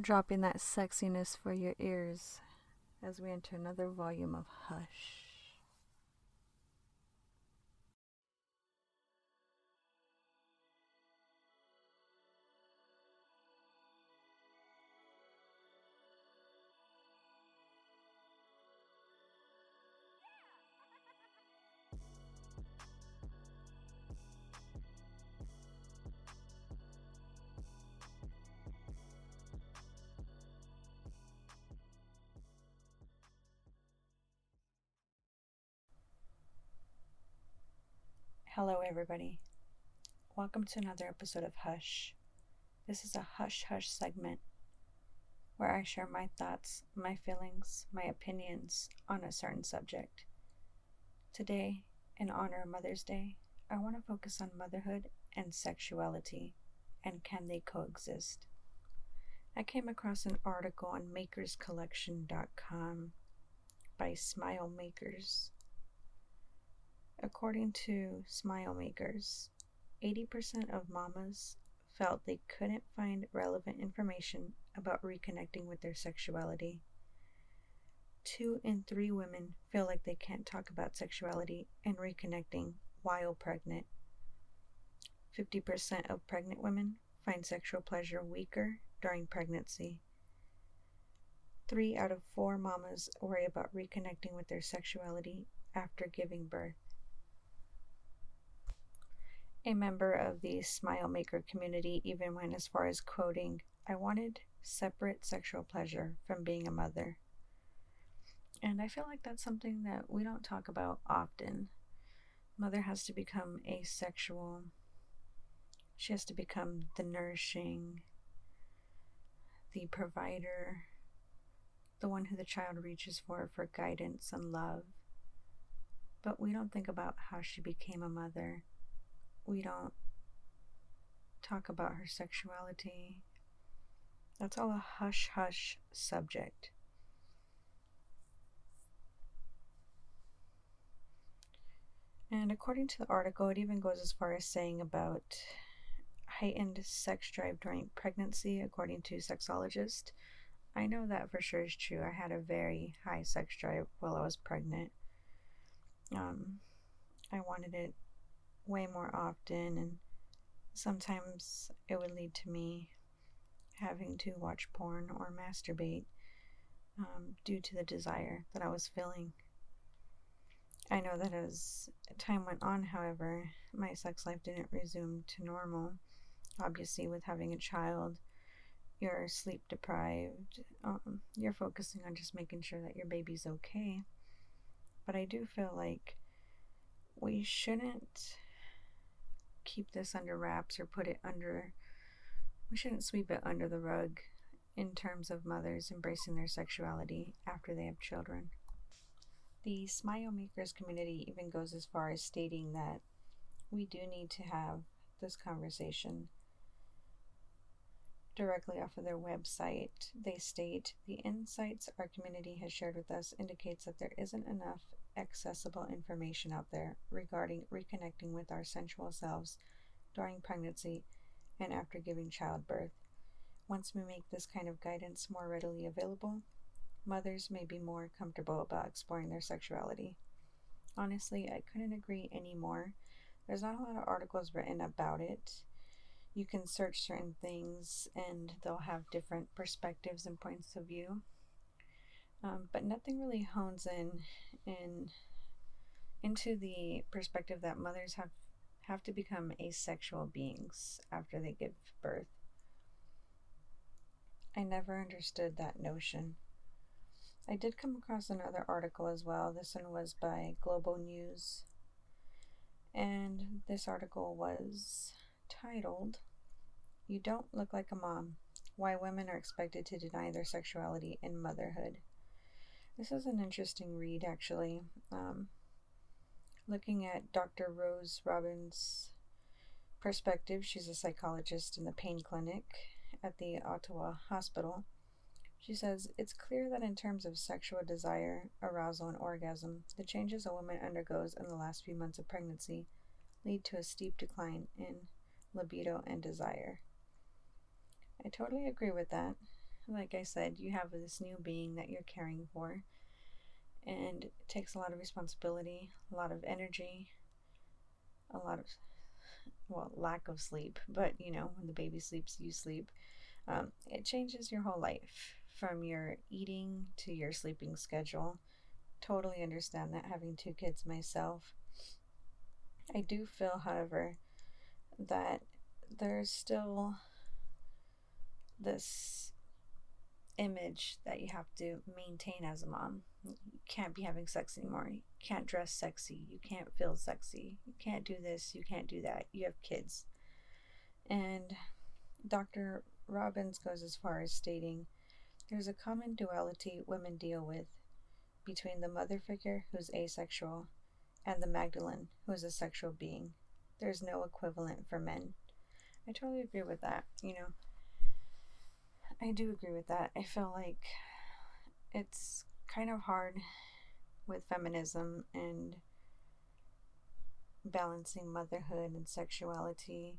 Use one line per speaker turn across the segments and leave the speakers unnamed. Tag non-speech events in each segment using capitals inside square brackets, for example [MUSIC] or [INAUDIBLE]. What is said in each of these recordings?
Dropping that sexiness for your ears as we enter another volume of Hush. Hello, everybody. Welcome to another episode of Hush. This is a hush hush segment where I share my thoughts, my feelings, my opinions on a certain subject. Today, in honor of Mother's Day, I want to focus on motherhood and sexuality and can they coexist. I came across an article on makerscollection.com by Smile Makers According to Smile Makers, 80% of mamas felt they couldn't find relevant information about reconnecting with their sexuality. Two in three women feel like they can't talk about sexuality and reconnecting while pregnant. 50% of pregnant women find sexual pleasure weaker during pregnancy. Three out of four mamas worry about reconnecting with their sexuality after giving birth. A member of the Smile Maker community even went as far as quoting, I wanted separate sexual pleasure from being a mother. And I feel like that's something that we don't talk about often. Mother has to become asexual. She has to become the nourishing, the provider, the one who the child reaches for for guidance and love. But we don't think about how she became a mother we don't talk about her sexuality. That's all a hush hush subject. And according to the article, it even goes as far as saying about heightened sex drive during pregnancy, according to sexologists. I know that for sure is true. I had a very high sex drive while I was pregnant. Um, I wanted it way more often, and sometimes it would lead to me having to watch porn or masturbate um, due to the desire that I was feeling. I know that as time went on, however, my sex life didn't resume to normal. Obviously, with having a child, you're sleep deprived. Um, you're focusing on just making sure that your baby's okay. But I do feel like we shouldn't keep this under wraps or put it under, we shouldn't sweep it under the rug in terms of mothers embracing their sexuality after they have children. The Smile Makers community even goes as far as stating that we do need to have this conversation. Directly off of their website, they state the insights our community has shared with us indicates that there isn't enough accessible information out there regarding reconnecting with our sensual selves during pregnancy and after giving childbirth. Once we make this kind of guidance more readily available, mothers may be more comfortable about exploring their sexuality. Honestly, I couldn't agree any more. There's not a lot of articles written about it. You can search certain things and they'll have different perspectives and points of view. Um, but nothing really hones in in into the perspective that mothers have have to become asexual beings after they give birth. I never understood that notion. I did come across another article as well. This one was by Global News. And this article was titled, You Don't Look Like a Mom Why Women Are Expected to Deny Their Sexuality in Motherhood. This is an interesting read, actually. Um, looking at Dr. Rose Robbins' perspective, she's a psychologist in the pain clinic at the Ottawa Hospital. She says, It's clear that in terms of sexual desire, arousal, and orgasm, the changes a woman undergoes in the last few months of pregnancy lead to a steep decline in libido and desire. I totally agree with that. Like I said, you have this new being that you're caring for, and it takes a lot of responsibility, a lot of energy, a lot of, well, lack of sleep, but you know, when the baby sleeps, you sleep. Um, it changes your whole life from your eating to your sleeping schedule. Totally understand that having two kids myself. I do feel, however, that there's still this image that you have to maintain as a mom. You can't be having sex anymore. You can't dress sexy. You can't feel sexy. You can't do this. You can't do that. You have kids. And Dr. Robbins goes as far as stating there's a common duality women deal with between the mother figure who's asexual and the Magdalene who is a sexual being. There's no equivalent for men. I totally agree with that. You know, I do agree with that. I feel like it's kind of hard with feminism and balancing motherhood and sexuality.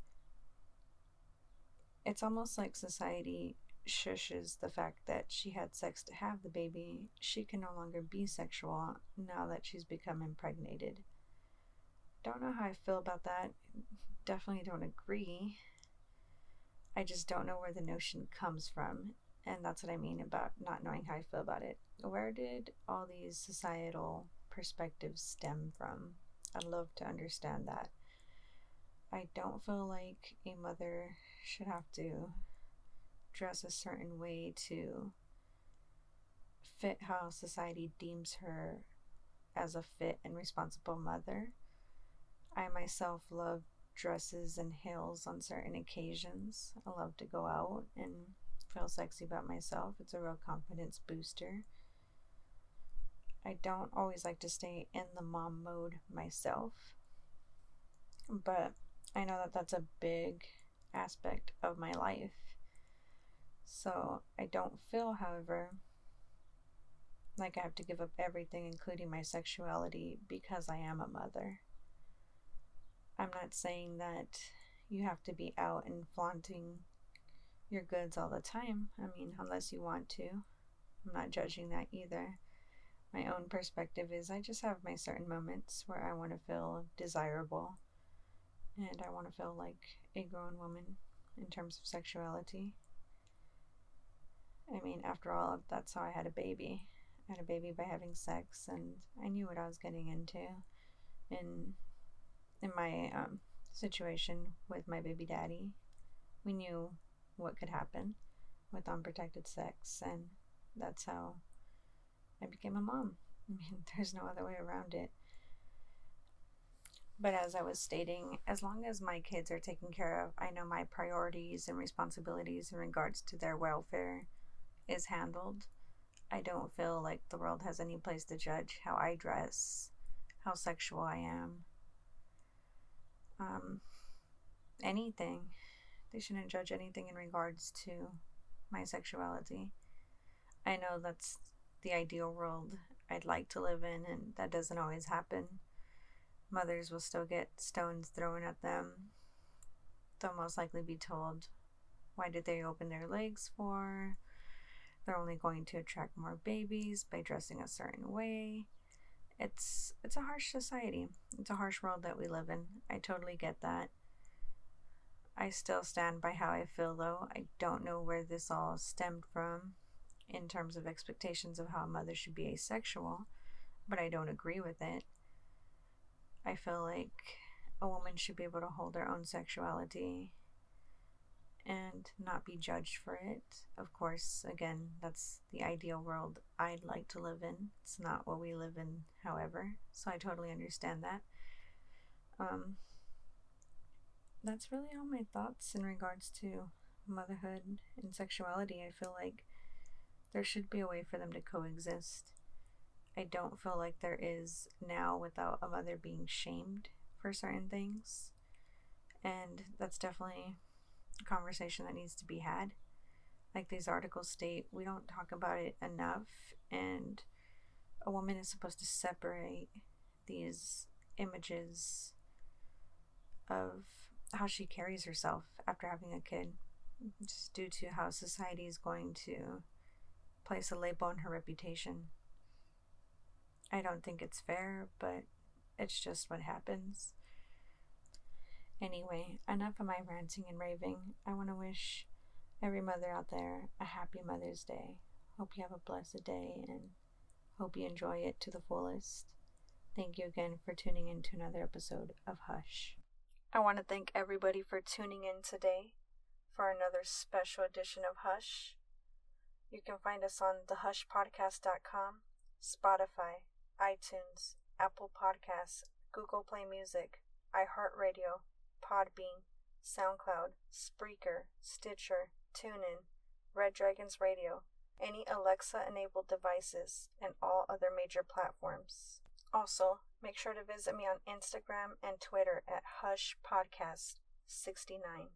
It's almost like society shushes the fact that she had sex to have the baby, she can no longer be sexual now that she's become impregnated. Don't know how I feel about that. Definitely don't agree. I just don't know where the notion comes from. And that's what I mean about not knowing how I feel about it. Where did all these societal perspectives stem from? I'd love to understand that. I don't feel like a mother should have to dress a certain way to fit how society deems her as a fit and responsible mother. I myself love dresses and heels on certain occasions. I love to go out and feel sexy about myself. It's a real confidence booster. I don't always like to stay in the mom mode myself, but I know that that's a big aspect of my life. So I don't feel, however, like I have to give up everything, including my sexuality, because I am a mother. I'm not saying that you have to be out and flaunting your goods all the time. I mean, unless you want to. I'm not judging that either. My own perspective is I just have my certain moments where I want to feel desirable and I want to feel like a grown woman in terms of sexuality. I mean, after all, that's how I had a baby. I had a baby by having sex, and I knew what I was getting into. In in my um, situation with my baby daddy, we knew what could happen with unprotected sex, and that's how I became a mom. [LAUGHS] I mean, there's no other way around it. But as I was stating, as long as my kids are taken care of, I know my priorities and responsibilities in regards to their welfare is handled. I don't feel like the world has any place to judge how I dress, how sexual I am, um, anything. They shouldn't judge anything in regards to my sexuality. I know that's the ideal world I'd like to live in, and that doesn't always happen. Mothers will still get stones thrown at them. They'll most likely be told, Why did they open their legs for? They're only going to attract more babies by dressing a certain way. It's it's a harsh society. It's a harsh world that we live in. I totally get that. I still stand by how I feel though. I don't know where this all stemmed from. in terms of expectations of how a mother should be asexual, but I don't agree with it. I feel like a woman should be able to hold her own sexuality and not be judged for it. Of course, again, that's the ideal world I'd like to live in. It's not what we live in, however, so I totally understand that. Um, that's really all my thoughts in regards to motherhood and sexuality. I feel like there should be a way for them to coexist. I don't feel like there is now without a mother being shamed for certain things. And that's definitely conversation that needs to be had. Like these articles state, we don't talk about it enough, and a woman is supposed to separate these images of how she carries herself after having a kid, just due to how society is going to place a label on her reputation. I don't think it's fair, but it's just what happens. Anyway, enough of my ranting and raving. I want to wish every mother out there a happy Mother's Day. Hope you have a blessed day and hope you enjoy it to the fullest. Thank you again for tuning in to another episode of Hush. I want to thank everybody for tuning in today for another special edition of Hush. You can find us on thehushpodcast.com, Spotify, iTunes, Apple Podcasts, Google Play Music, iHeartRadio, Podbean, SoundCloud, Spreaker, Stitcher, TuneIn, Red Dragons Radio, any Alexa enabled devices, and all other major platforms. Also, make sure to visit me on Instagram and Twitter at Hush Podcast 69.